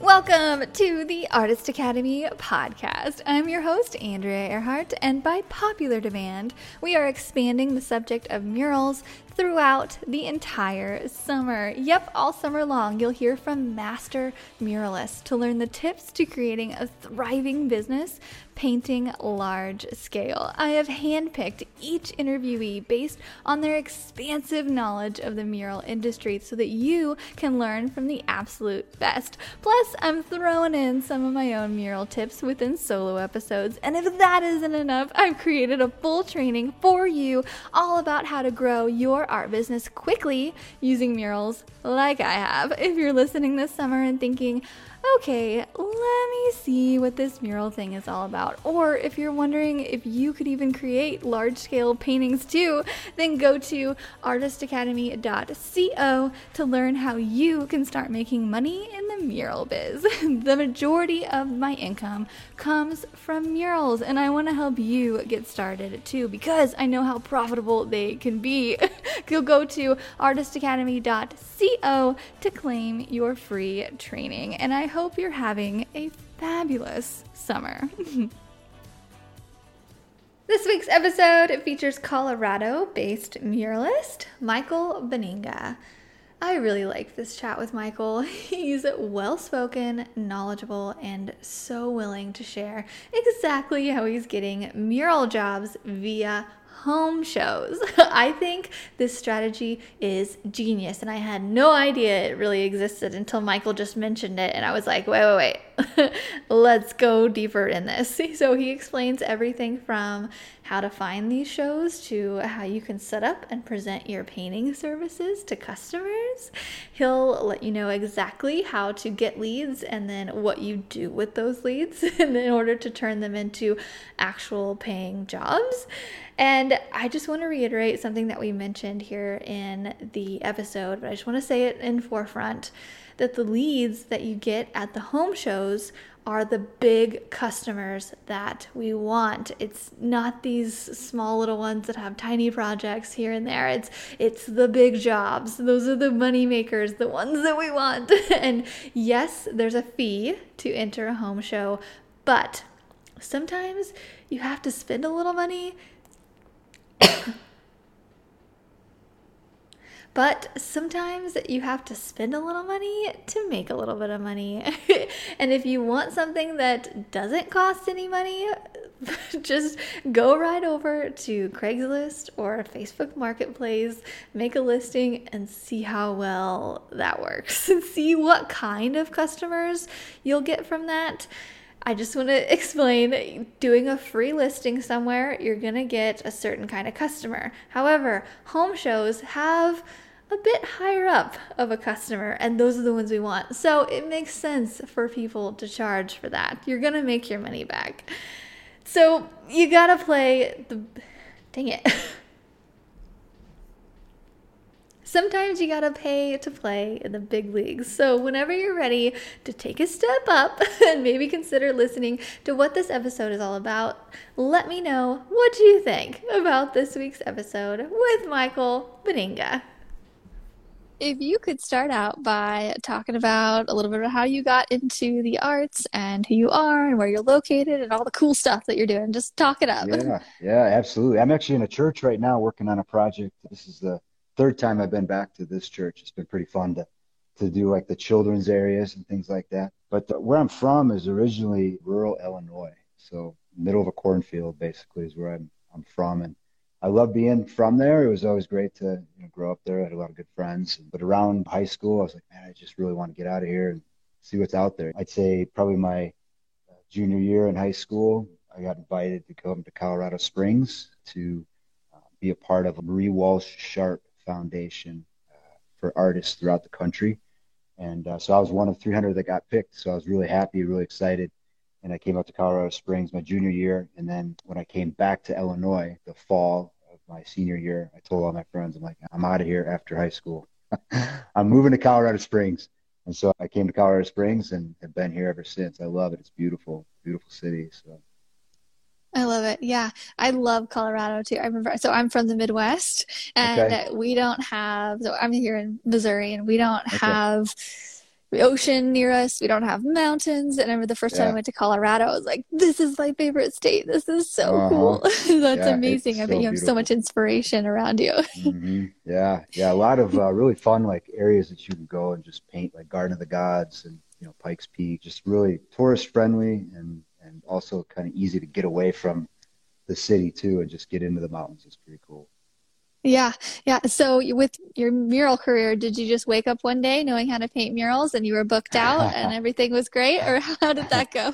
Welcome to the Artist Academy podcast. I'm your host, Andrea Earhart, and by popular demand, we are expanding the subject of murals throughout the entire summer. Yep, all summer long, you'll hear from master muralists to learn the tips to creating a thriving business painting large scale. I have handpicked each interviewee based on their expansive knowledge of the mural industry so that you can learn from the absolute best. Plus, I'm throwing in some of my own mural tips within solo episodes. And if that isn't enough, I've created a full training for you all about how to grow your art business quickly using murals like I have. If you're listening this summer and thinking, okay, let me see what this mural thing is all about. Or if you're wondering if you could even create large scale paintings too, then go to artistacademy.co to learn how you can start making money in the mural biz. the majority of my income comes from murals, and I want to help you get started too because I know how profitable they can be. You'll go to artistacademy.co to claim your free training, and I hope you're having a fabulous summer. This week's episode features Colorado based muralist Michael Beenenga. I really like this chat with Michael. He's well spoken, knowledgeable, and so willing to share exactly how he's getting mural jobs via home shows. I think this strategy is genius, and I had no idea it really existed until Michael just mentioned it, and I was like, wait, wait, wait, let's go deeper in this. So he explains everything from how to find these shows to how you can set up and present your painting services to customers. He'll let you know exactly how to get leads and then what you do with those leads in order to turn them into actual paying jobs. And I just want to reiterate something that we mentioned here in the episode, but I just want to say it in forefront that the leads that you get at the home shows are the big customers that we want. It's not these small little ones that have tiny projects here and there. It's it's the big jobs. Those are the money makers, the ones that we want. and yes, there's a fee to enter a home show, but sometimes you have to spend a little money but sometimes you have to spend a little money to make a little bit of money. and if you want something that doesn't cost any money, just go right over to Craigslist or Facebook Marketplace, make a listing, and see how well that works. see what kind of customers you'll get from that. I just want to explain doing a free listing somewhere, you're going to get a certain kind of customer. However, home shows have a bit higher up of a customer, and those are the ones we want. So it makes sense for people to charge for that. You're to make your money back. So you got to play the. Dang it. Sometimes you gotta pay to play in the big leagues. So, whenever you're ready to take a step up and maybe consider listening to what this episode is all about, let me know what you think about this week's episode with Michael Beenenga. If you could start out by talking about a little bit of how you got into the arts and who you are and where you're located and all the cool stuff that you're doing, just talk it up. Yeah, yeah, absolutely. I'm actually in a church right now working on a project. This is the third time I've been back to this church. It's been pretty fun to to do like the children's areas and things like that. But the, where I'm from is originally rural Illinois, so middle of a cornfield basically is where I'm I'm from, and I love being from there. It was always great to you know, grow up there. I had a lot of good friends. But around high school, I was like, man, I just really want to get out of here and see what's out there. I'd say probably my uh, junior year in high school, I got invited to come to Colorado Springs to uh, be a part of Marie Walsh Sharpe foundation uh, for artists throughout the country. And uh, so I was one of 300 that got picked. So I was really happy, really excited. And I came out to Colorado Springs my junior year. And then when I came back to Illinois, the fall of my senior year, I told all my friends, I'm like, I'm out of here after high school. I'm moving to Colorado Springs. And so I came to Colorado Springs and have been here ever since. I love it. It's beautiful, beautiful city. So I love it. Yeah. I love Colorado too. I remember, so I'm from the Midwest and okay. we don't have, so I'm here in Missouri and we don't okay. have ocean near us. We don't have mountains. And I remember the first time I went to Colorado, I was like, this is my favorite state. This is so uh-huh. cool. That's yeah, amazing. I bet so you have beautiful. so much inspiration around you. mm-hmm. Yeah. Yeah. A lot of uh, really fun like areas that you can go and just paint like Garden of the Gods and, you know, Pikes Peak, just really tourist friendly and, and also kind of easy to get away from the city too and just get into the mountains. It's pretty cool. Yeah, yeah. So with your mural career, did you just wake up one day knowing how to paint murals and you were booked out and everything was great, or how did that go?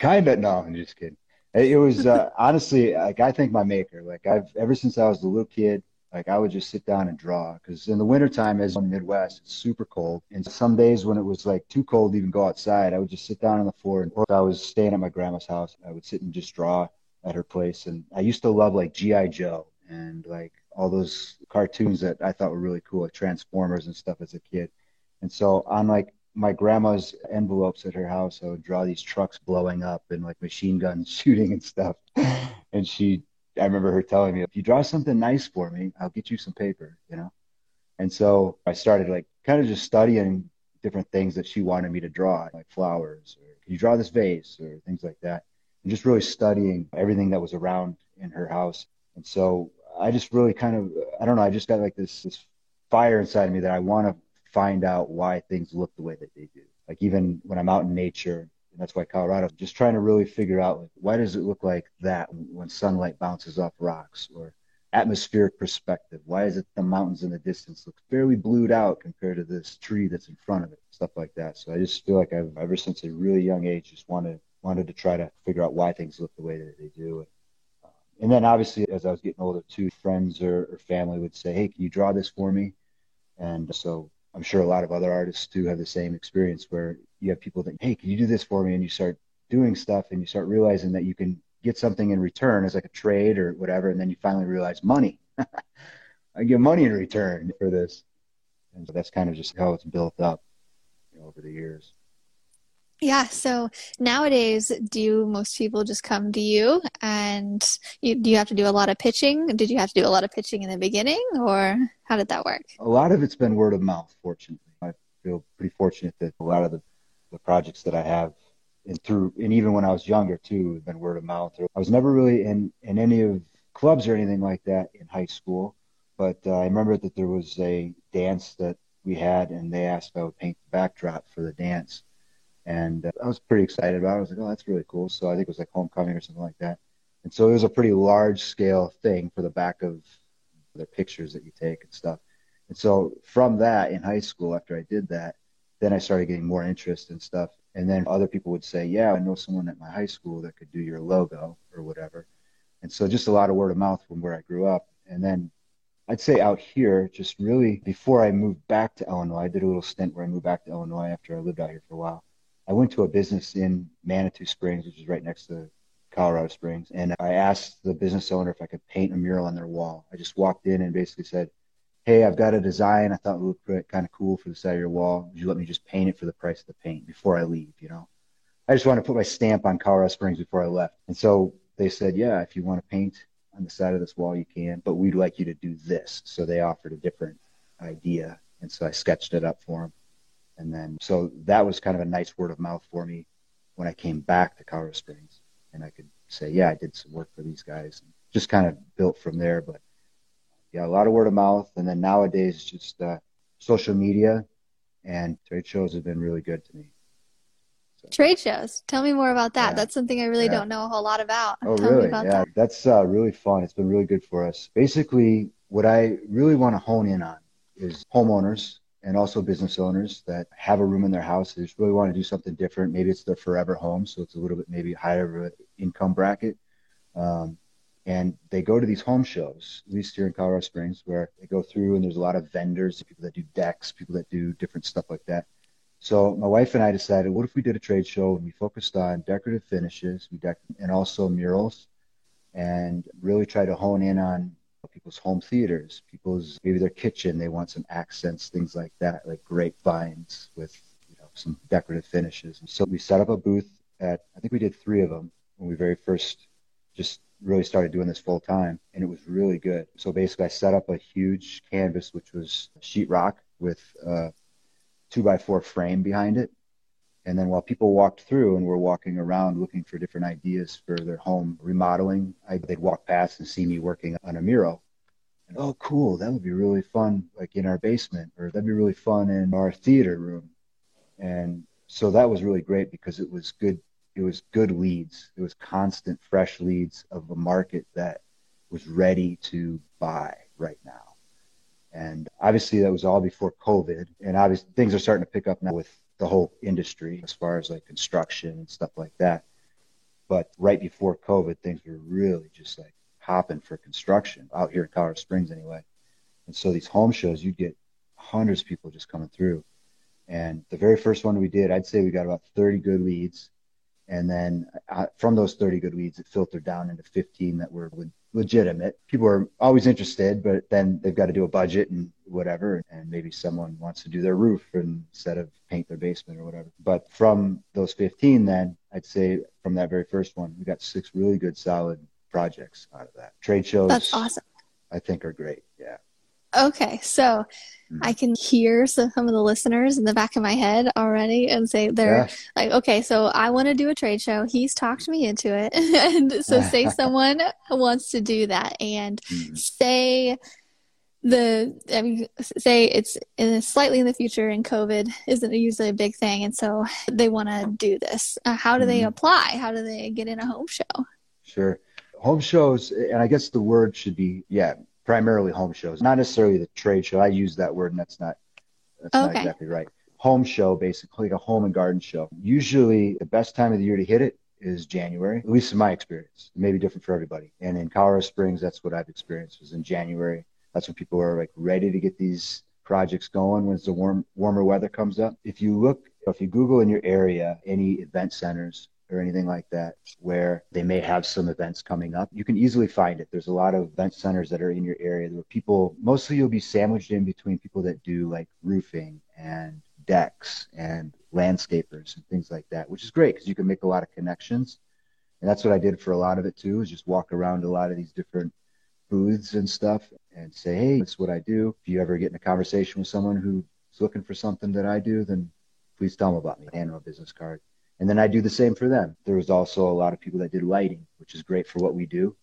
kind of. No, I'm just kidding. It was uh, honestly like I think my maker. Like I've ever since I was a little kid, like I would just sit down and draw because in the wintertime as in the Midwest, it's super cold. And some days when it was like too cold to even go outside, I would just sit down on the floor. And or if I was staying at my grandma's house, I would sit and just draw at her place. And I used to love like G.I. Joe and like all those cartoons that I thought were really cool, like Transformers and stuff as a kid. And so on like my grandma's envelopes at her house, I would draw these trucks blowing up and like machine guns shooting and stuff. And she, I remember her telling me, if you draw something nice for me, I'll get you some paper, you know? And so I started like kind of just studying different things that she wanted me to draw, like flowers, or can you draw this vase, or things like that. And just really studying everything that was around in her house. And so I just really kind of I don't know I just got like this this fire inside of me that I want to find out why things look the way that they do. Like even when I'm out in nature, and that's why Colorado, just trying to really figure out like why does it look like that when sunlight bounces off rocks or atmospheric perspective. Why is it the mountains in the distance look fairly blued out compared to this tree that's in front of it? Stuff like that. So I just feel like I've ever since a really young age just wanted wanted to try to figure out why things look the way that they do and then obviously as I was getting older too, friends or, or, family would say, "Hey, can you draw this for me?" And so I'm sure a lot of other artists too have the same experience where you have people that, "Hey, can you do this for me?" And you start doing stuff, and you start realizing that you can get something in return as like a trade or whatever, and then you finally realize money. I get money in return for this, and so that's kind of just how it's built up you know, over the years. Yeah. So nowadays, do most people just come to you and you, do you have to do a lot of pitching? Did you have to do a lot of pitching in the beginning or how did that work? A lot of it's been word of mouth, fortunately. I feel pretty fortunate that a lot of the, the projects that I have and through, and even when I was younger too, have been word of mouth. I was never really in, in any of clubs or anything like that in high school, but uh, I remember that there was a dance that we had and they asked if I would paint the backdrop for the dance and uh, I was pretty excited about it. I was like, oh, that's really cool. So I think it was like homecoming or something like that. And so it was a pretty large scale thing for the back of the pictures that you take and stuff. And so from that in high school, after I did that, then I started getting more interest and stuff. And then other people would say, yeah, I know someone at my high school that could do your logo or whatever. And so just a lot of word of mouth from where I grew up. And then I'd say out here, just really before I moved back to Illinois, I did a little stint where I moved back to Illinois after I lived out here for a while. I went to a business in Manitou Springs, which is right next to Colorado Springs, and I asked the business owner if I could paint a mural on their wall. I just walked in and basically said, "Hey, I've got a design I thought would look kind of cool for the side of your wall. Would you let me just paint it for the price of the paint before I leave?" You know, I just wanted to put my stamp on Colorado Springs before I left. And so they said, "Yeah, if you want to paint on the side of this wall, you can, but we'd like you to do this." So they offered a different idea, and so I sketched it up for them and then, so that was kind of a nice word of mouth for me when I came back to Colorado Springs. And I could say, yeah, I did some work for these guys. And just kind of built from there. But yeah, a lot of word of mouth. And then nowadays, just uh, social media and trade shows have been really good to me. So, trade shows. Tell me more about that. Yeah, That's something I really yeah. don't know a whole lot about. Oh, Tell really? yeah, that. that's uh, really fun. It's been really good for us. Basically, what I really want to hone in on is homeowners and also business owners that have a room in their house. They just really want to do something different. Maybe it's their forever home, so it's a little bit maybe higher income bracket. Um, and they go to these home shows, at least here in Colorado Springs, where they go through and there's a lot of vendors, people that do decks, people that do different stuff like that. So my wife and I decided, what if we did a trade show and we focused on decorative finishes, we and also murals, and really try to hone in on people's home theaters, people's maybe their kitchen. They want some accents, things like that, like grapevines with you know some decorative finishes. And so we set up a booth at I think we did three of them when we very first just really started doing this full time, and it was really good. So basically, I set up a huge canvas, which was sheetrock with a two by four frame behind it. And then while people walked through and were walking around looking for different ideas for their home remodeling, I, they'd walk past and see me working on a mural. And, oh, cool. That would be really fun, like in our basement, or that'd be really fun in our theater room. And so that was really great because it was good. It was good leads. It was constant, fresh leads of a market that was ready to buy right now. And obviously, that was all before COVID. And obviously, things are starting to pick up now with the whole industry as far as like construction and stuff like that. But right before COVID, things were really just like hopping for construction out here in Colorado Springs, anyway. And so these home shows, you'd get hundreds of people just coming through. And the very first one we did, I'd say we got about 30 good leads. And then uh, from those 30 good leads, it filtered down into 15 that were legitimate. People are always interested, but then they've got to do a budget and whatever. And maybe someone wants to do their roof instead of paint their basement or whatever. But from those 15, then I'd say from that very first one, we got six really good, solid projects out of that. Trade shows. That's awesome. I think are great. Yeah. Okay, so mm. I can hear some, of the listeners in the back of my head already and say they're like, okay, so I want to do a trade show. He's talked me into it. and so say someone wants to do that and mm. say the I mean say it's in slightly in the future and COVID isn't usually a big thing and so they want to do this. Uh, how do mm. they mm-hmm. apply? How do they get in a home show? Sure. Home shows and I guess the word should be yeah, primarily home shows, not necessarily the trade show. I use that word, and that's not that's okay. not exactly right. Home show, basically, like a home and garden show. Usually, the best time of the year to hit it is January, at least in my experience. It may be different for everybody. And in Colorado Springs, that's what I've experienced. Was in January. That's when people are like ready to get these projects going when the warm warmer weather comes up. If you look, if you Google in your area any event centers or anything like that where they may have some events coming up. You can easily find it. There's a lot of event centers that are in your area where people, mostly you'll be sandwiched in between people that do like roofing and decks and landscapers and things like that, which is great because you can make a lot of connections. And that's what I did for a lot of it too, is just walk around a lot of these different booths and stuff and say, hey, this is what I do. If you ever get in a conversation with someone who's looking for something that I do, then please tell them about me. Hand them a business card. And then I do the same for them. There was also a lot of people that did lighting, which is great for what we do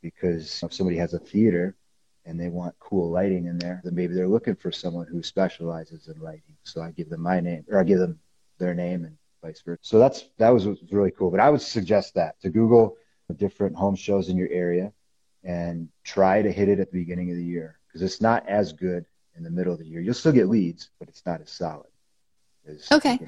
because if somebody has a theater and they want cool lighting in there, then maybe they're looking for someone who specializes in lighting. So I give them my name or I give them their name and vice versa. So that's that was, was really cool. But I would suggest that to Google different home shows in your area and try to hit it at the beginning of the year because it's not as good in the middle of the year. You'll still get leads, but it's not as solid as okay.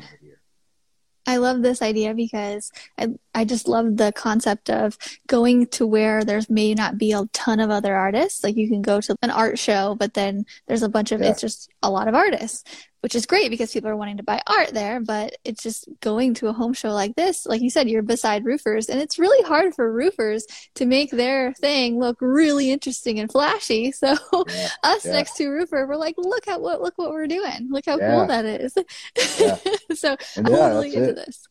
I love this idea because I, I just love the concept of going to where there's may not be a ton of other artists. Like you can go to an art show, but then there's a bunch of, yeah. it's just a lot of artists which is great because people are wanting to buy art there, but it's just going to a home show like this. Like you said, you're beside roofers, and it's really hard for roofers to make their thing look really interesting and flashy. So yeah, us yeah. next to roofer, we're like, look at what look what we're doing. Look how yeah. cool that is. so I'm really into it. this.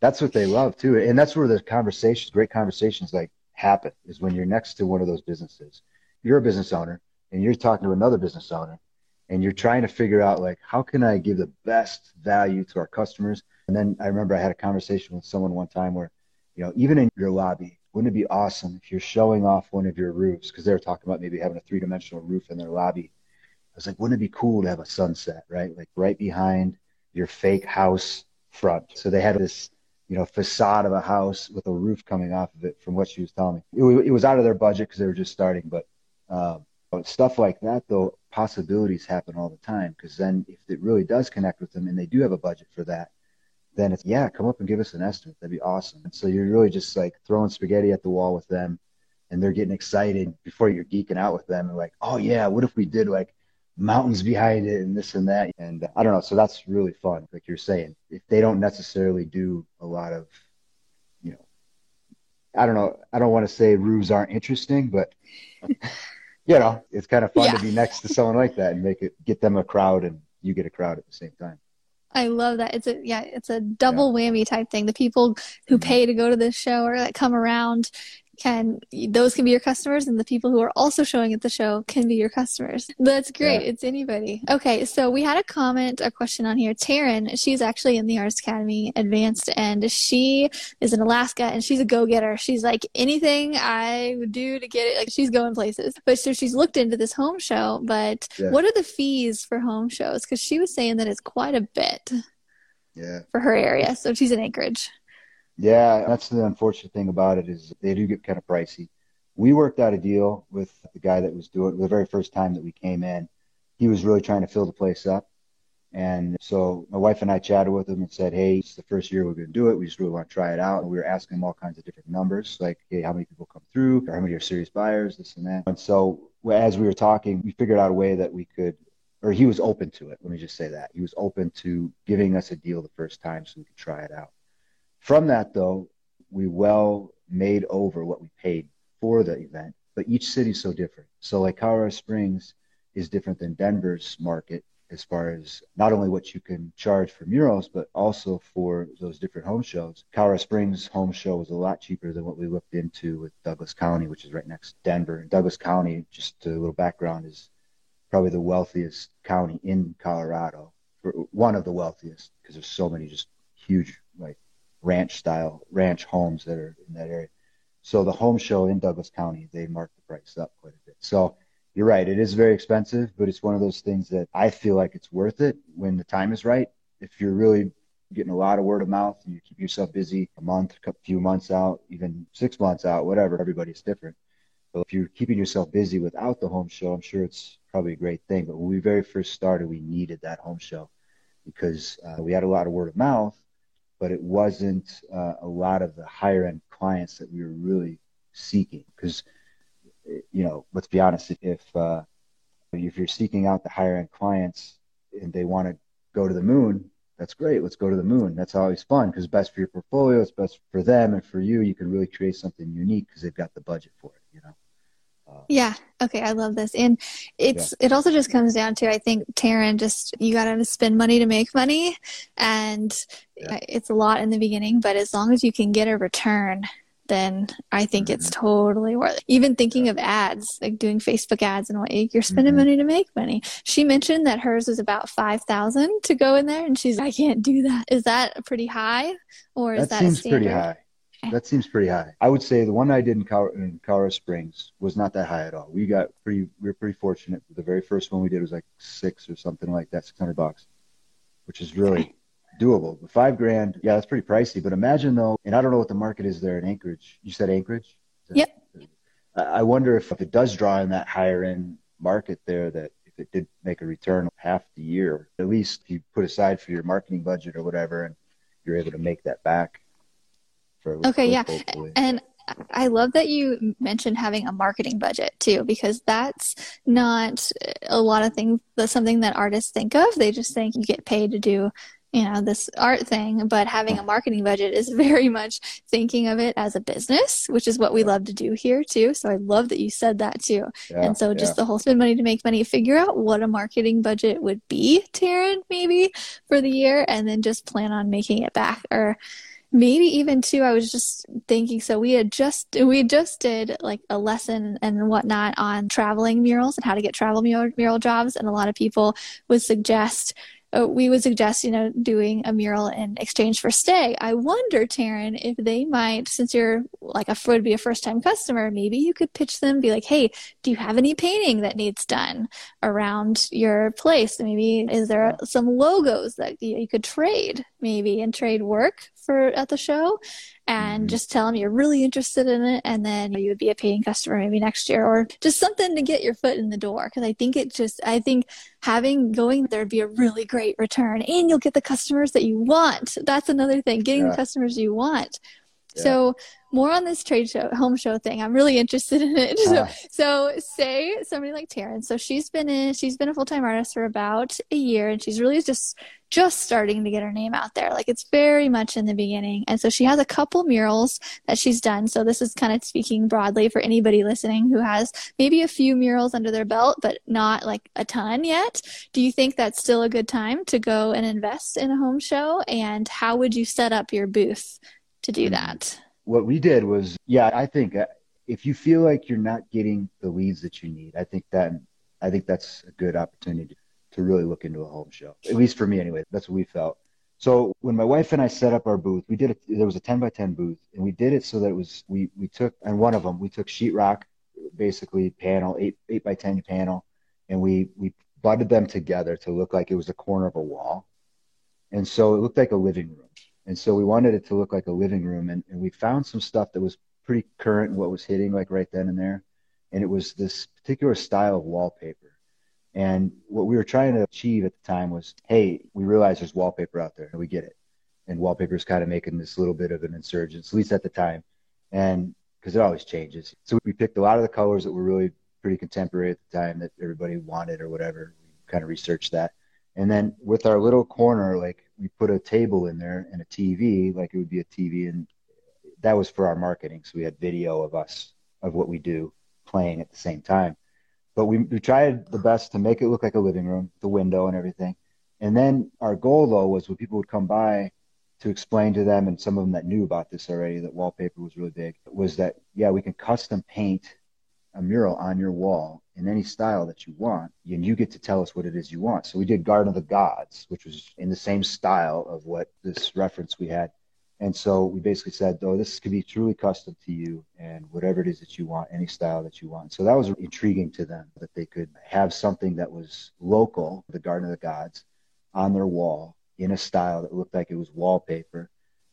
That's what they love too, and that's where the conversations, great conversations, like happen. Is when you're next to one of those businesses. You're a business owner, and you're talking to another business owner and you're trying to figure out like how can I give the best value to our customers. And then I remember I had a conversation with someone one time where, you know, even in your lobby, wouldn't it be awesome if you're showing off one of your roofs? Because they were talking about maybe having a three dimensional roof in their lobby. I was like, wouldn't it be cool to have a sunset, right? Like right behind your fake house front. So they had this, you know, facade of a house with a roof coming off of it from what she was telling me. It, it was out of their budget because they were just starting, but um, stuff like that, though, possibilities happen all the time. Because then, if it really does connect with them and they do have a budget for that, then it's yeah, come up and give us an estimate. That'd be awesome. And so you're really just like throwing spaghetti at the wall with them, and they're getting excited before you're geeking out with them and like, oh yeah, what if we did like mountains behind it and this and that and uh, i don't know so that's really fun like you're saying if they don't necessarily do a lot of you know i don't know i don't want to say roofs aren't interesting but you know, it's kind of fun yeah. to be next to someone like that and make it get them a crowd and you get a crowd at the same time. I love that. It's a yeah, it's a double yeah. whammy type thing. The people who mm-hmm. pay to go to this show or that come around can those can be your customers and the people who are also showing at the show can be your customers. That's great. Yeah. it's anybody. Okay so we had a comment a question on here. Taryn she's actually in the arts academy advanced and she is in alaska and she's a go-getter. She's like anything i would do to get it like she's going places. But so she's looked into this home show but yeah. what are the fees for home shows? Because she was saying that it's quite a bit yeah. for her area. So she's in anchorage yeah, that's the unfortunate thing about it is they do get kind of pricey. We worked out a deal with the guy that was doing it the very first time that we came in. He was really trying to fill the place up. And so my wife and I chatted with him and said, Hey, it's the first year we're going to do it. We just really want to try it out. And we were asking him all kinds of different numbers, like, Hey, how many people come through? Or how many are serious buyers? This and that. And so as we were talking, we figured out a way that we could, or he was open to it. Let me just say that. He was open to giving us a deal the first time so we could try it out. From that, though, we well made over what we paid for the event, but each city is so different. So, like Colorado Springs is different than Denver's market as far as not only what you can charge for murals, but also for those different home shows. Colorado Springs home show was a lot cheaper than what we looked into with Douglas County, which is right next to Denver. And Douglas County, just a little background, is probably the wealthiest county in Colorado, one of the wealthiest, because there's so many just huge like ranch style ranch homes that are in that area. So the home show in Douglas County, they mark the price up quite a bit. So you're right, it is very expensive, but it's one of those things that I feel like it's worth it when the time is right. If you're really getting a lot of word of mouth and you keep yourself busy a month, a few months out, even six months out, whatever, everybody's different. But if you're keeping yourself busy without the home show, I'm sure it's probably a great thing. But when we very first started, we needed that home show because uh, we had a lot of word of mouth but it wasn't uh, a lot of the higher end clients that we were really seeking. Because, you know, let's be honest, if uh, if you're seeking out the higher end clients and they want to go to the moon, that's great. Let's go to the moon. That's always fun because best for your portfolio. It's best for them and for you. You can really create something unique because they've got the budget for it. You know. Uh, yeah. Okay. I love this. And it's, yeah. it also just comes down to, I think, Taryn, just you got to spend money to make money. And yeah. it's a lot in the beginning, but as long as you can get a return, then I think mm-hmm. it's totally worth it. Even thinking yeah. of ads, like doing Facebook ads and what you're spending mm-hmm. money to make money. She mentioned that hers was about 5,000 to go in there and she's, I can't do that. Is that pretty high or is that, that seems pretty high? That seems pretty high. I would say the one I did in, Colorado, in Colorado Springs was not that high at all. We got pretty, we were pretty fortunate. The very first one we did was like six or something like that, 600 bucks, which is really doable. But five grand, yeah, that's pretty pricey. But imagine though, and I don't know what the market is there in Anchorage. You said Anchorage? Yep. I wonder if, if it does draw in that higher end market there that if it did make a return half the year, at least you put aside for your marketing budget or whatever and you're able to make that back okay yeah and I love that you mentioned having a marketing budget too, because that's not a lot of things. That's something that artists think of. They just think you get paid to do, you know, this art thing. But having a marketing budget is very much thinking of it as a business, which is what we love to do here too. So I love that you said that too. Yeah, and so just yeah. the whole spend money to make money, figure out what a marketing budget would be, Taryn, maybe for the year, and then just plan on making it back or maybe even too i was just thinking so we had just we just did like a lesson and whatnot on traveling murals and how to get travel mural, mural jobs and a lot of people would suggest uh, we would suggest, you know, doing a mural in exchange for stay. I wonder, Taryn, if they might, since you're like a would be a first time customer, maybe you could pitch them, be like, hey, do you have any painting that needs done around your place? Maybe is there some logos that you, you could trade, maybe, and trade work for at the show? And mm-hmm. just tell them you're really interested in it and then you would be a paying customer maybe next year or just something to get your foot in the door because i think it just i think having going there would be a really great return and you'll get the customers that you want that's another thing getting yeah. the customers you want yeah. so more on this trade show home show thing. I'm really interested in it. So, uh. so say somebody like taryn. So she's been in she's been a full-time artist for about a year and she's really just just starting to get her name out there. Like it's very much in the beginning. And so she has a couple murals that she's done. So this is kind of speaking broadly for anybody listening who has maybe a few murals under their belt but not like a ton yet. Do you think that's still a good time to go and invest in a home show? And how would you set up your booth to do hmm. that what we did was, yeah, I think uh, if you feel like you're not getting the leads that you need, I think that I think that's a good opportunity to really look into a home show. At least for me, anyway. That's what we felt. So when my wife and I set up our booth, we did it. There was a 10 by 10 booth, and we did it so that it was we we took and one of them we took sheetrock, basically panel eight eight by 10 panel, and we we butted them together to look like it was the corner of a wall, and so it looked like a living room. And so we wanted it to look like a living room, and, and we found some stuff that was pretty current in what was hitting like right then and there, and it was this particular style of wallpaper and what we were trying to achieve at the time was, hey, we realize there's wallpaper out there, and we get it. And wallpaper is kind of making this little bit of an insurgence, at least at the time, and because it always changes. So we picked a lot of the colors that were really pretty contemporary at the time that everybody wanted or whatever. We kind of researched that. And then with our little corner, like we put a table in there and a TV, like it would be a TV, and that was for our marketing. So we had video of us of what we do playing at the same time. But we, we tried the best to make it look like a living room, the window and everything. And then our goal, though, was when people would come by to explain to them, and some of them that knew about this already, that wallpaper was really big, was that, yeah, we can custom paint a mural on your wall in any style that you want, and you get to tell us what it is you want. So we did Garden of the Gods, which was in the same style of what this reference we had and so we basically said, oh, this could be truly custom to you and whatever it is that you want, any style that you want. So that was intriguing to them that they could have something that was local, the Garden of the Gods, on their wall in a style that looked like it was wallpaper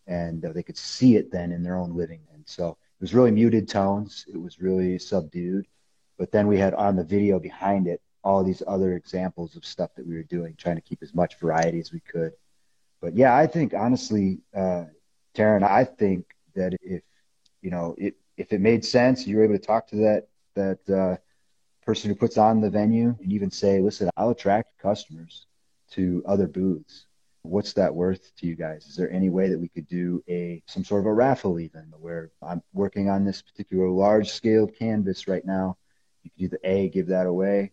and they could see it then in their own living. And so was really muted tones. It was really subdued. But then we had on the video behind it all these other examples of stuff that we were doing, trying to keep as much variety as we could. But yeah, I think honestly, uh, Taryn, I think that if you know it, if it made sense, you were able to talk to that that uh, person who puts on the venue and even say, "Listen, I'll attract customers to other booths." What's that worth to you guys? Is there any way that we could do a some sort of a raffle even where I'm working on this particular large scale canvas right now? You could either a give that away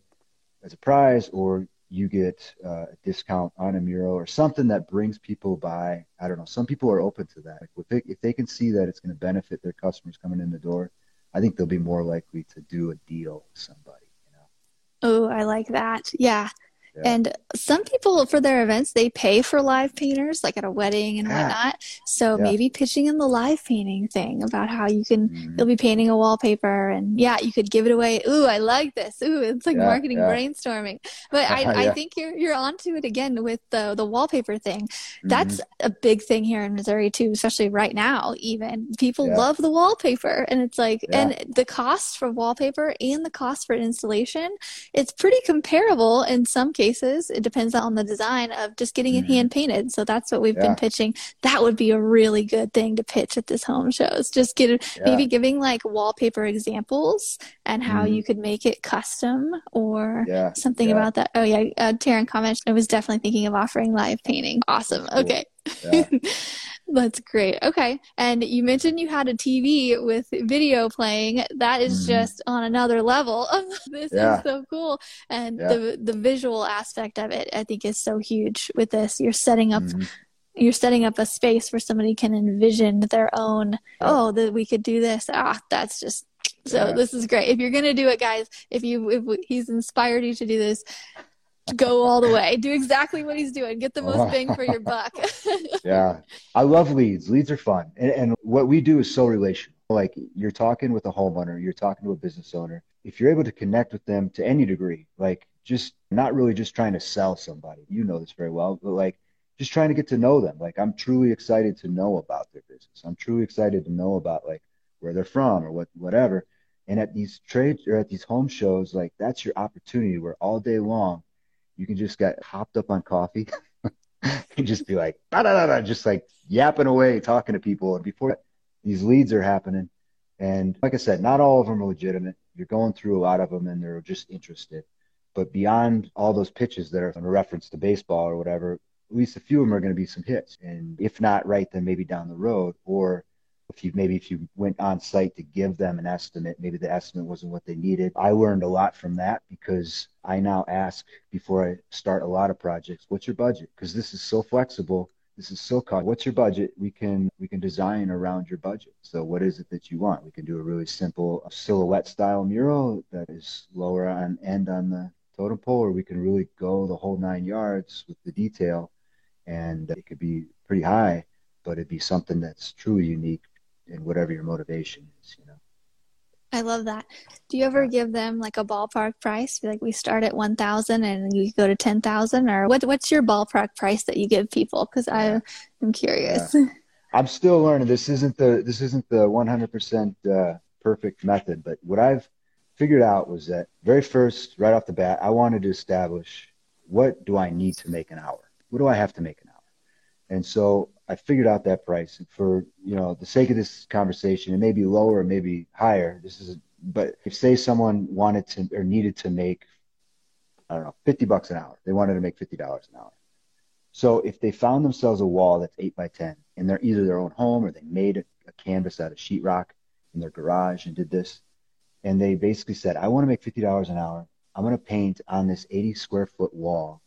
as a prize, or you get uh, a discount on a mural or something that brings people by. I don't know. Some people are open to that. If they, if they can see that it's going to benefit their customers coming in the door, I think they'll be more likely to do a deal with somebody. You know. Oh, I like that. Yeah. And some people for their events they pay for live painters, like at a wedding and yeah. whatnot. So yeah. maybe pitching in the live painting thing about how you can mm-hmm. you'll be painting a wallpaper and yeah, you could give it away. Ooh, I like this. Ooh, it's like marketing brainstorming. But I, I think you're you're onto it again with the the wallpaper thing. That's mm-hmm. a big thing here in Missouri too, especially right now. Even people love the wallpaper, and it's like and the cost for wallpaper and the cost for installation, it's pretty comparable in some cases. It depends on the design of just getting it mm-hmm. hand painted. So that's what we've yeah. been pitching. That would be a really good thing to pitch at this home shows. Just get yeah. maybe giving like wallpaper examples and how mm-hmm. you could make it custom or yeah. something about that. Oh yeah, uh, Taryn comments. I was definitely thinking of offering live painting. Awesome. Cool. Okay. That's great. Okay. And you mentioned you had a TV with video playing. That is mm. just on another level. this yeah. is so cool. And yeah. the the visual aspect of it I think is so huge with this. You're setting up mm. you're setting up a space where somebody can envision their own, oh, that we could do this. Ah, that's just so yeah. this is great. If you're gonna do it, guys, if you if he's inspired you to do this, go all the way. Do exactly what he's doing. Get the most oh. bang for your buck. yeah. I love leads. Leads are fun. And, and what we do is so relational. Like you're talking with a homeowner, you're talking to a business owner. If you're able to connect with them to any degree, like just not really just trying to sell somebody, you know this very well, but like just trying to get to know them. Like I'm truly excited to know about their business. I'm truly excited to know about like where they're from or what whatever. And at these trades or at these home shows, like that's your opportunity where all day long you can just get hopped up on coffee and just be like, just like yapping away, talking to people. And before these leads are happening, and like I said, not all of them are legitimate. You're going through a lot of them and they're just interested. But beyond all those pitches that are in reference to baseball or whatever, at least a few of them are going to be some hits. And if not right, then maybe down the road, or if you maybe if you went on site to give them an estimate, maybe the estimate wasn't what they needed. I learned a lot from that because I now ask before I start a lot of projects, what's your budget? Because this is so flexible. this is so cost. What's your budget? We can we can design around your budget. So what is it that you want? We can do a really simple silhouette style mural that is lower on end on the totem pole, or we can really go the whole nine yards with the detail, and it could be pretty high, but it'd be something that's truly unique in whatever your motivation is. You know. I love that. Do you ever give them like a ballpark price? Like we start at one thousand and you go to ten thousand, or what? What's your ballpark price that you give people? Because I am curious. Yeah. I'm still learning. This isn't the this isn't the 100% uh, perfect method, but what I've figured out was that very first, right off the bat, I wanted to establish what do I need to make an hour. What do I have to make an hour? And so I figured out that price. And for you know the sake of this conversation, it may be lower, it may be higher. This is, but if say someone wanted to or needed to make, I don't know, fifty bucks an hour, they wanted to make fifty dollars an hour. So if they found themselves a wall that's eight by ten, and they're either their own home or they made a, a canvas out of sheetrock in their garage and did this, and they basically said, I want to make fifty dollars an hour. I'm going to paint on this 80 square foot wall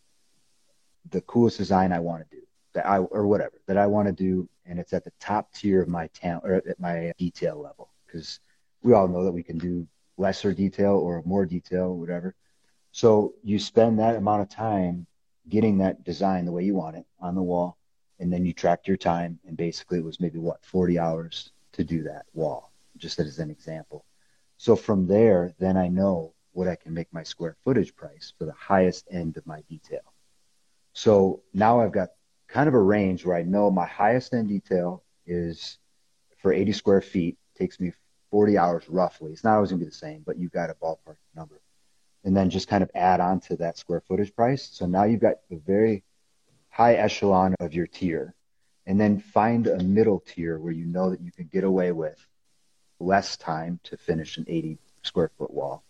the coolest design I want to do that I or whatever that I want to do, and it's at the top tier of my talent or at my detail level because we all know that we can do lesser detail or more detail, whatever. So you spend that amount of time getting that design the way you want it on the wall, and then you track your time. And basically, it was maybe what 40 hours to do that wall, just as an example. So from there, then I know what I can make my square footage price for the highest end of my detail. So now I've got kind of a range where I know my highest end detail is for 80 square feet, takes me 40 hours roughly. It's not always going to be the same, but you've got a ballpark number. And then just kind of add on to that square footage price. So now you've got the very high echelon of your tier. And then find a middle tier where you know that you can get away with less time to finish an 80 square foot wall.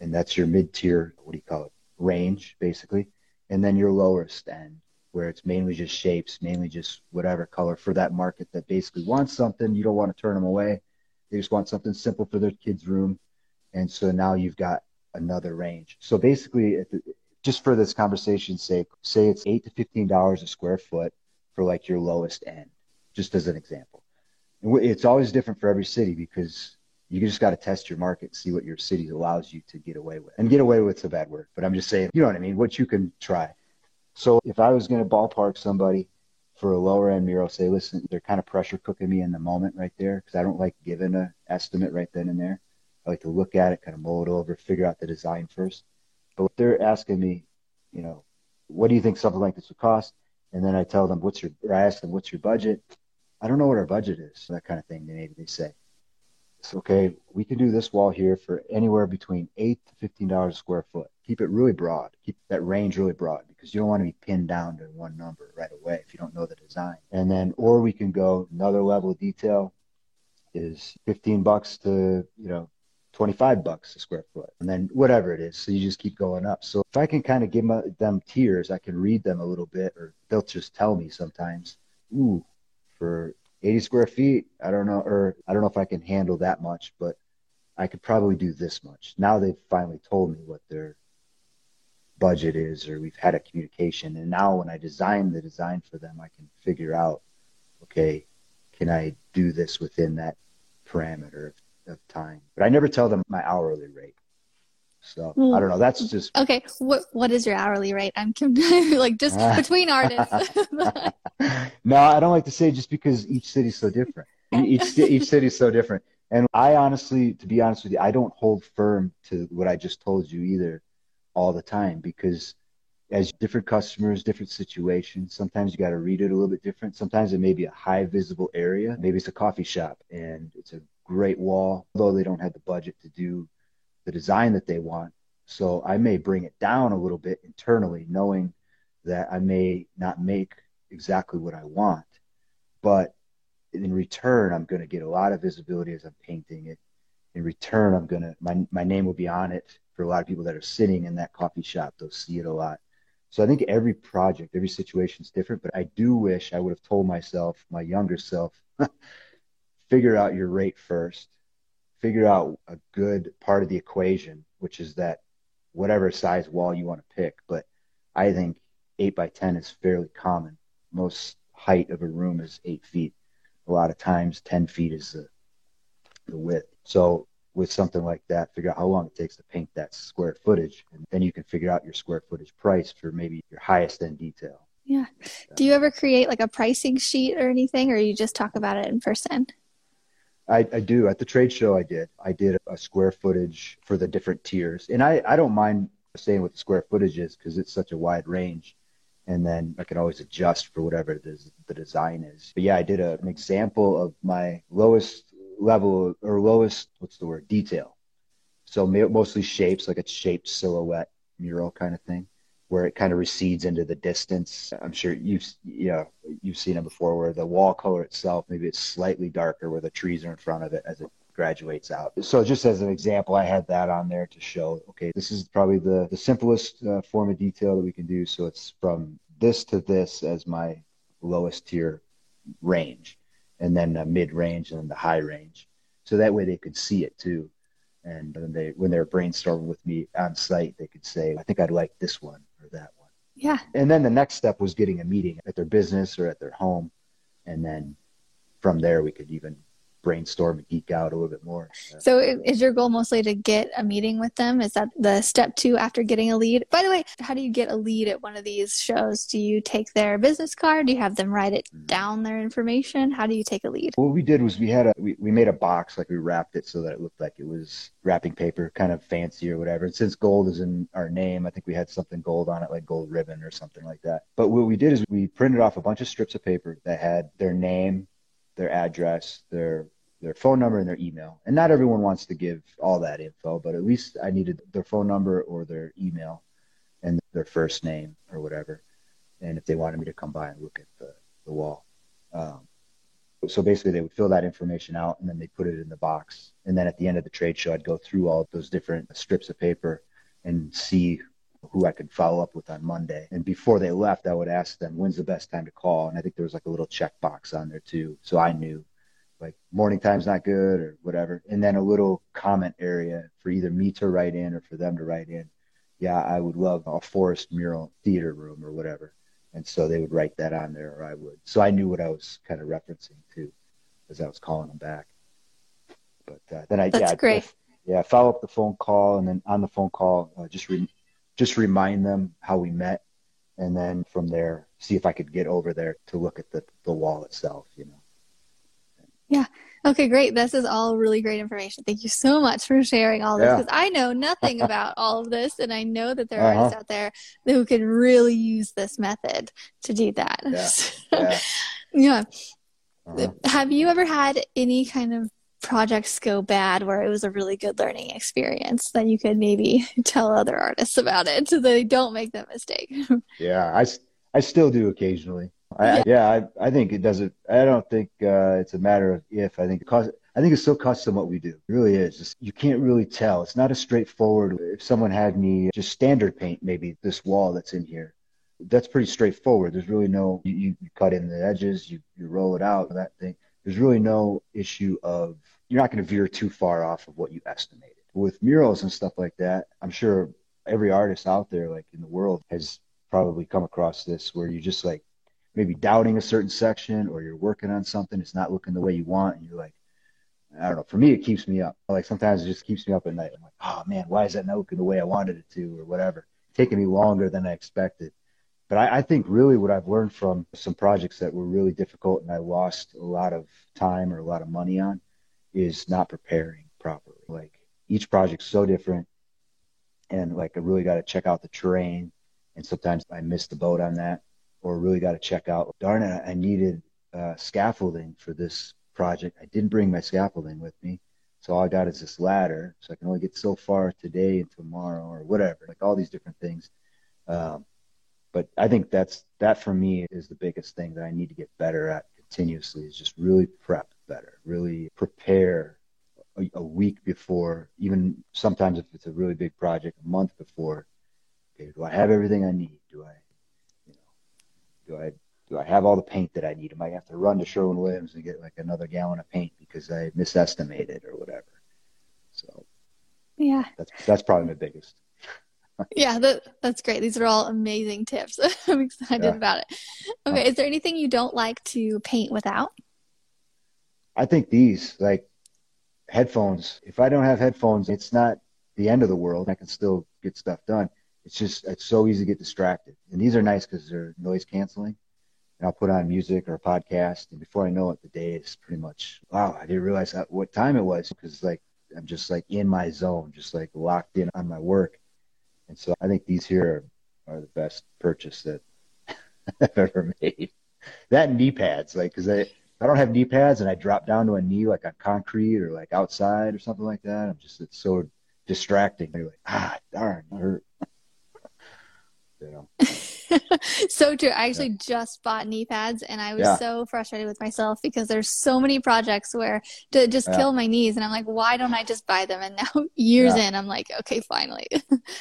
And that's your mid tier, what do you call it? Range, basically. And then your lowest end where it's mainly just shapes, mainly just whatever color for that market that basically wants something. You don't want to turn them away. They just want something simple for their kids' room. And so now you've got another range. So basically, just for this conversation's sake, say it's eight to fifteen dollars a square foot for like your lowest end, just as an example. It's always different for every city because you just got to test your market, see what your city allows you to get away with. And get away with a bad word, but I'm just saying, you know what I mean? What you can try. So if I was going to ballpark somebody for a lower end mural, say, listen, they're kind of pressure cooking me in the moment right there because I don't like giving an estimate right then and there. I like to look at it, kind of mull it over, figure out the design first. But they're asking me, you know, what do you think something like this would cost? And then I tell them, what's your, I ask them, what's your budget? I don't know what our budget is, that kind of thing. Maybe they say, it's okay. We can do this wall here for anywhere between eight to fifteen dollars a square foot. Keep it really broad. Keep that range really broad because you don't want to be pinned down to one number right away if you don't know the design. And then, or we can go another level of detail is 15 bucks to, you know, 25 bucks a square foot and then whatever it is. So you just keep going up. So if I can kind of give them tiers, I can read them a little bit or they'll just tell me sometimes, ooh, for 80 square feet, I don't know, or I don't know if I can handle that much, but I could probably do this much. Now they've finally told me what their budget is or we've had a communication and now when i design the design for them i can figure out okay can i do this within that parameter of, of time but i never tell them my hourly rate so I hmm. don't know. That's just okay. What what is your hourly rate? I'm like just between artists. no, I don't like to say just because each city's so different. Each each city's so different, and I honestly, to be honest with you, I don't hold firm to what I just told you either all the time because as different customers, different situations, sometimes you got to read it a little bit different. Sometimes it may be a high visible area. Maybe it's a coffee shop and it's a great wall, although they don't have the budget to do the design that they want. So I may bring it down a little bit internally, knowing that I may not make exactly what I want. But in return, I'm going to get a lot of visibility as I'm painting it. In return, I'm going to, my, my name will be on it for a lot of people that are sitting in that coffee shop. They'll see it a lot. So I think every project, every situation is different, but I do wish I would have told myself, my younger self, figure out your rate first, figure out a good part of the equation, which is that whatever size wall you want to pick. But I think eight by 10 is fairly common. Most height of a room is eight feet. A lot of times, 10 feet is the, the width. So with something like that, figure out how long it takes to paint that square footage, and then you can figure out your square footage price for maybe your highest end detail. Yeah. Uh, do you ever create like a pricing sheet or anything, or you just talk about it in person? I, I do. At the trade show, I did. I did a square footage for the different tiers, and I, I don't mind saying what the square footage is because it's such a wide range and then I can always adjust for whatever the, the design is. But yeah, I did a, an example of my lowest level or lowest, what's the word, detail. So mostly shapes, like a shaped silhouette mural kind of thing, where it kind of recedes into the distance. I'm sure you've yeah you've seen it before, where the wall color itself maybe it's slightly darker where the trees are in front of it as it graduates out. So just as an example, I had that on there to show, okay, this is probably the, the simplest uh, form of detail that we can do. So it's from this to this as my lowest tier range and then the mid range and then the high range. So that way they could see it too. And when they when they're brainstorming with me on site, they could say, I think I'd like this one or that one. Yeah. And then the next step was getting a meeting at their business or at their home. And then from there we could even brainstorm and geek out a little bit more. So, is your goal mostly to get a meeting with them? Is that the step two after getting a lead? By the way, how do you get a lead at one of these shows? Do you take their business card? Do you have them write it mm-hmm. down, their information? How do you take a lead? What we did was we had a we, we made a box like we wrapped it so that it looked like it was wrapping paper, kind of fancy or whatever. And since gold is in our name, I think we had something gold on it, like gold ribbon or something like that. But what we did is we printed off a bunch of strips of paper that had their name, their address, their their phone number and their email. And not everyone wants to give all that info, but at least I needed their phone number or their email and their first name or whatever. And if they wanted me to come by and look at the, the wall. Um, so basically, they would fill that information out and then they put it in the box. And then at the end of the trade show, I'd go through all those different strips of paper and see who I could follow up with on Monday. And before they left, I would ask them, when's the best time to call? And I think there was like a little check box on there too. So I knew like morning time's not good or whatever. And then a little comment area for either me to write in or for them to write in. Yeah, I would love a forest mural theater room or whatever. And so they would write that on there or I would. So I knew what I was kind of referencing to as I was calling them back. But uh, then I, That's yeah, great. I, yeah, follow up the phone call and then on the phone call, uh, just, re- just remind them how we met. And then from there, see if I could get over there to look at the, the wall itself, you know. Yeah. Okay, great. This is all really great information. Thank you so much for sharing all this because I know nothing about all of this, and I know that there are uh-huh. artists out there who could really use this method to do that. Yeah. yeah. yeah. Uh-huh. Have you ever had any kind of projects go bad where it was a really good learning experience then you could maybe tell other artists about it so they don't make that mistake? yeah, I, I still do occasionally. I, yeah, I, I think it doesn't. I don't think uh, it's a matter of if. I think because I think it's so custom what we do. It really is. Just, you can't really tell. It's not a straightforward. If someone had me just standard paint, maybe this wall that's in here, that's pretty straightforward. There's really no. You, you cut in the edges. You you roll it out. That thing. There's really no issue of. You're not going to veer too far off of what you estimated. With murals and stuff like that, I'm sure every artist out there, like in the world, has probably come across this where you're just like maybe doubting a certain section or you're working on something, it's not looking the way you want, and you're like, I don't know. For me, it keeps me up. Like sometimes it just keeps me up at night. I'm like, oh man, why is that not looking the way I wanted it to, or whatever? taking me longer than I expected. But I, I think really what I've learned from some projects that were really difficult and I lost a lot of time or a lot of money on is not preparing properly. Like each project's so different, and like I really got to check out the terrain. And sometimes I miss the boat on that or really got to check out. Darn it, I needed uh, scaffolding for this project. I didn't bring my scaffolding with me. So all I got is this ladder. So I can only get so far today and tomorrow or whatever, like all these different things. Um, but I think that's that for me is the biggest thing that I need to get better at continuously is just really prep better, really prepare a, a week before, even sometimes if it's a really big project, a month before. Okay, do I have everything I need? Do I you know, do I do I have all the paint that I need? I might have to run to Sherwin Williams and get like another gallon of paint because I misestimated or whatever. So yeah, that's that's probably my biggest. yeah, that, that's great. These are all amazing tips. I'm excited yeah. about it. Okay, uh-huh. is there anything you don't like to paint without? I think these, like headphones. If I don't have headphones, it's not the end of the world. I can still get stuff done. It's just it's so easy to get distracted. And these are nice because they're noise canceling. And I'll put on music or a podcast, and before I know it, the day is pretty much wow. I didn't realize what time it was because like I'm just like in my zone, just like locked in on my work. And so I think these here are, are the best purchase that I've ever made. That knee pads, like, because I, I don't have knee pads and I drop down to a knee like on concrete or like outside or something like that. I'm just, it's so distracting. You're like, ah, darn, I hurt. you know. so true. I actually yeah. just bought knee pads and I was yeah. so frustrated with myself because there's so many projects where to just yeah. kill my knees and I'm like, why don't I just buy them? And now years in, I'm like, okay, finally.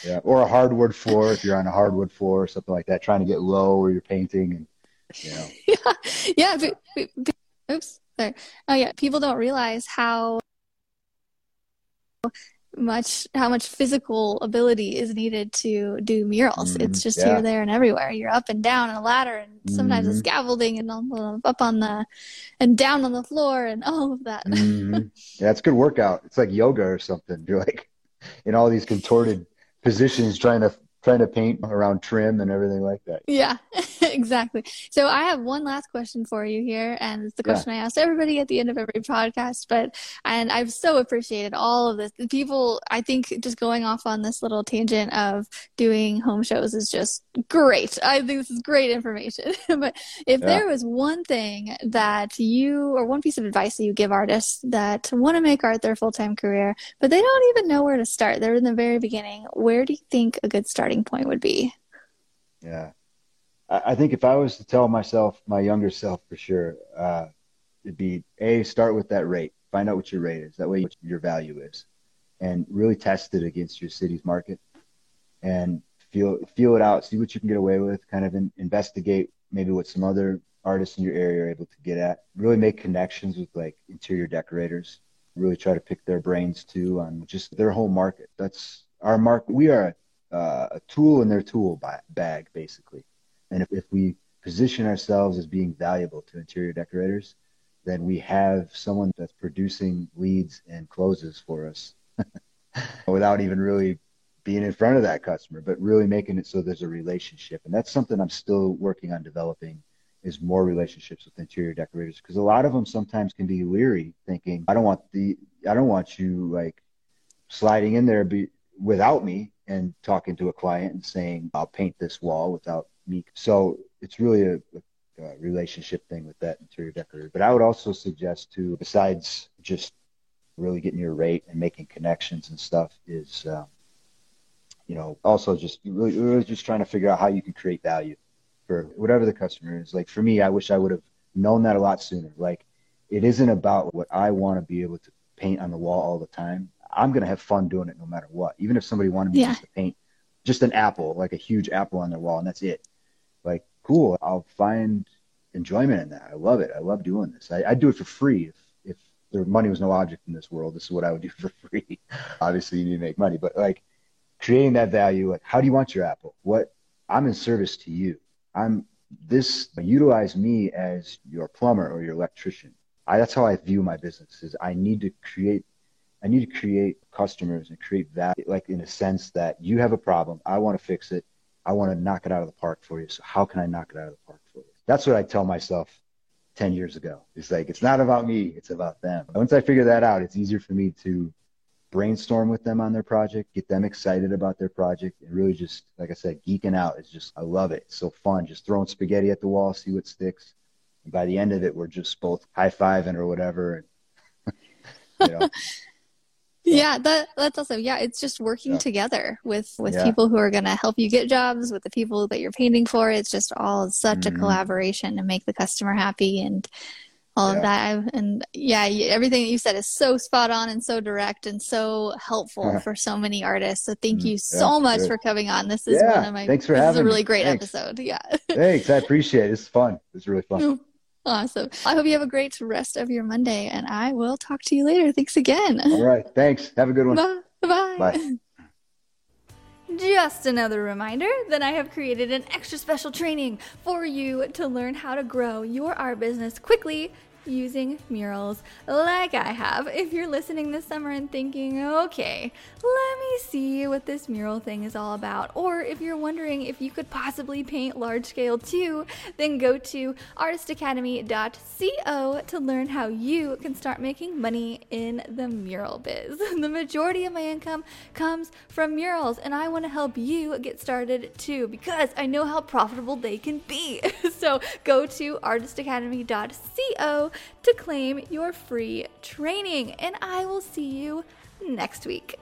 yeah. Or a hardwood floor if you're on a hardwood floor or something like that, trying to get low or you're painting and you know. yeah. Yeah. But, but, oops. Sorry. Oh yeah. People don't realize how much how much physical ability is needed to do murals. Mm, it's just yeah. here, there, and everywhere. You're up and down on a ladder, and sometimes mm-hmm. a scaffolding, and up on the and down on the floor, and all of that. mm-hmm. Yeah, it's good workout. It's like yoga or something. You're like in all these contorted positions, trying to trying to paint around trim and everything like that. Yeah, exactly. So I have one last question for you here, and it's the question yeah. I ask everybody at the end of every podcast. But and I've so appreciated all of this. People, I think, just going off on this little tangent of doing home shows is just great. I think this is great information. but if yeah. there was one thing that you, or one piece of advice that you give artists that want to make art their full time career, but they don't even know where to start, they're in the very beginning. Where do you think a good start? Starting point would be. Yeah. I think if I was to tell myself, my younger self for sure, uh, it'd be A, start with that rate. Find out what your rate is. That way your value is. And really test it against your city's market and feel feel it out, see what you can get away with, kind of in, investigate maybe what some other artists in your area are able to get at. Really make connections with like interior decorators. Really try to pick their brains too on just their whole market. That's our market. We are uh, a tool in their tool bag, basically. And if, if we position ourselves as being valuable to interior decorators, then we have someone that's producing leads and closes for us without even really being in front of that customer, but really making it so there's a relationship. And that's something I'm still working on developing is more relationships with interior decorators because a lot of them sometimes can be leery thinking, I don't want the, I don't want you like sliding in there be, without me and talking to a client and saying, I'll paint this wall without me. So it's really a, a relationship thing with that interior decorator. But I would also suggest to, besides just really getting your rate and making connections and stuff, is um, you know also just really, really just trying to figure out how you can create value for whatever the customer is. Like for me, I wish I would have known that a lot sooner. Like it isn't about what I want to be able to paint on the wall all the time. I'm going to have fun doing it no matter what. Even if somebody wanted me yeah. just to paint just an apple, like a huge apple on their wall, and that's it. Like, cool. I'll find enjoyment in that. I love it. I love doing this. I, I'd do it for free if if there money was no object in this world. This is what I would do for free. Obviously, you need to make money, but like creating that value. Like, how do you want your apple? What I'm in service to you. I'm this. Utilize me as your plumber or your electrician. I, that's how I view my business. Is I need to create I need to create customers and create value, like in a sense that you have a problem. I want to fix it. I want to knock it out of the park for you. So how can I knock it out of the park for you? That's what I tell myself 10 years ago. It's like, it's not about me. It's about them. Once I figure that out, it's easier for me to brainstorm with them on their project, get them excited about their project, and really just, like I said, geeking out. It's just, I love it. It's so fun. Just throwing spaghetti at the wall, see what sticks. And by the end of it, we're just both high fiving or whatever. you know, yeah that that's awesome yeah it's just working yeah. together with with yeah. people who are going to help you get jobs with the people that you're painting for it's just all such mm-hmm. a collaboration to make the customer happy and all yeah. of that and yeah everything that you said is so spot on and so direct and so helpful for so many artists so thank you mm-hmm. so much good. for coming on this is one of my thanks for this having is a really me. great thanks. episode yeah thanks i appreciate it it's fun it's really fun. Awesome. I hope you have a great rest of your Monday, and I will talk to you later. Thanks again. All right. Thanks. Have a good one. Bye. Bye. Bye. Just another reminder that I have created an extra special training for you to learn how to grow your art business quickly using murals like I have. If you're listening this summer and thinking, okay, let me see what this mural thing is all about, or if you're wondering if you could possibly paint large scale too, then go to artistacademy.co to learn how you can start making money in the mural biz. The majority of my income comes from murals, and I want to help you get started too because I know how profitable they can be. so go to artistacademy.co to claim your free training, and I will see you next week.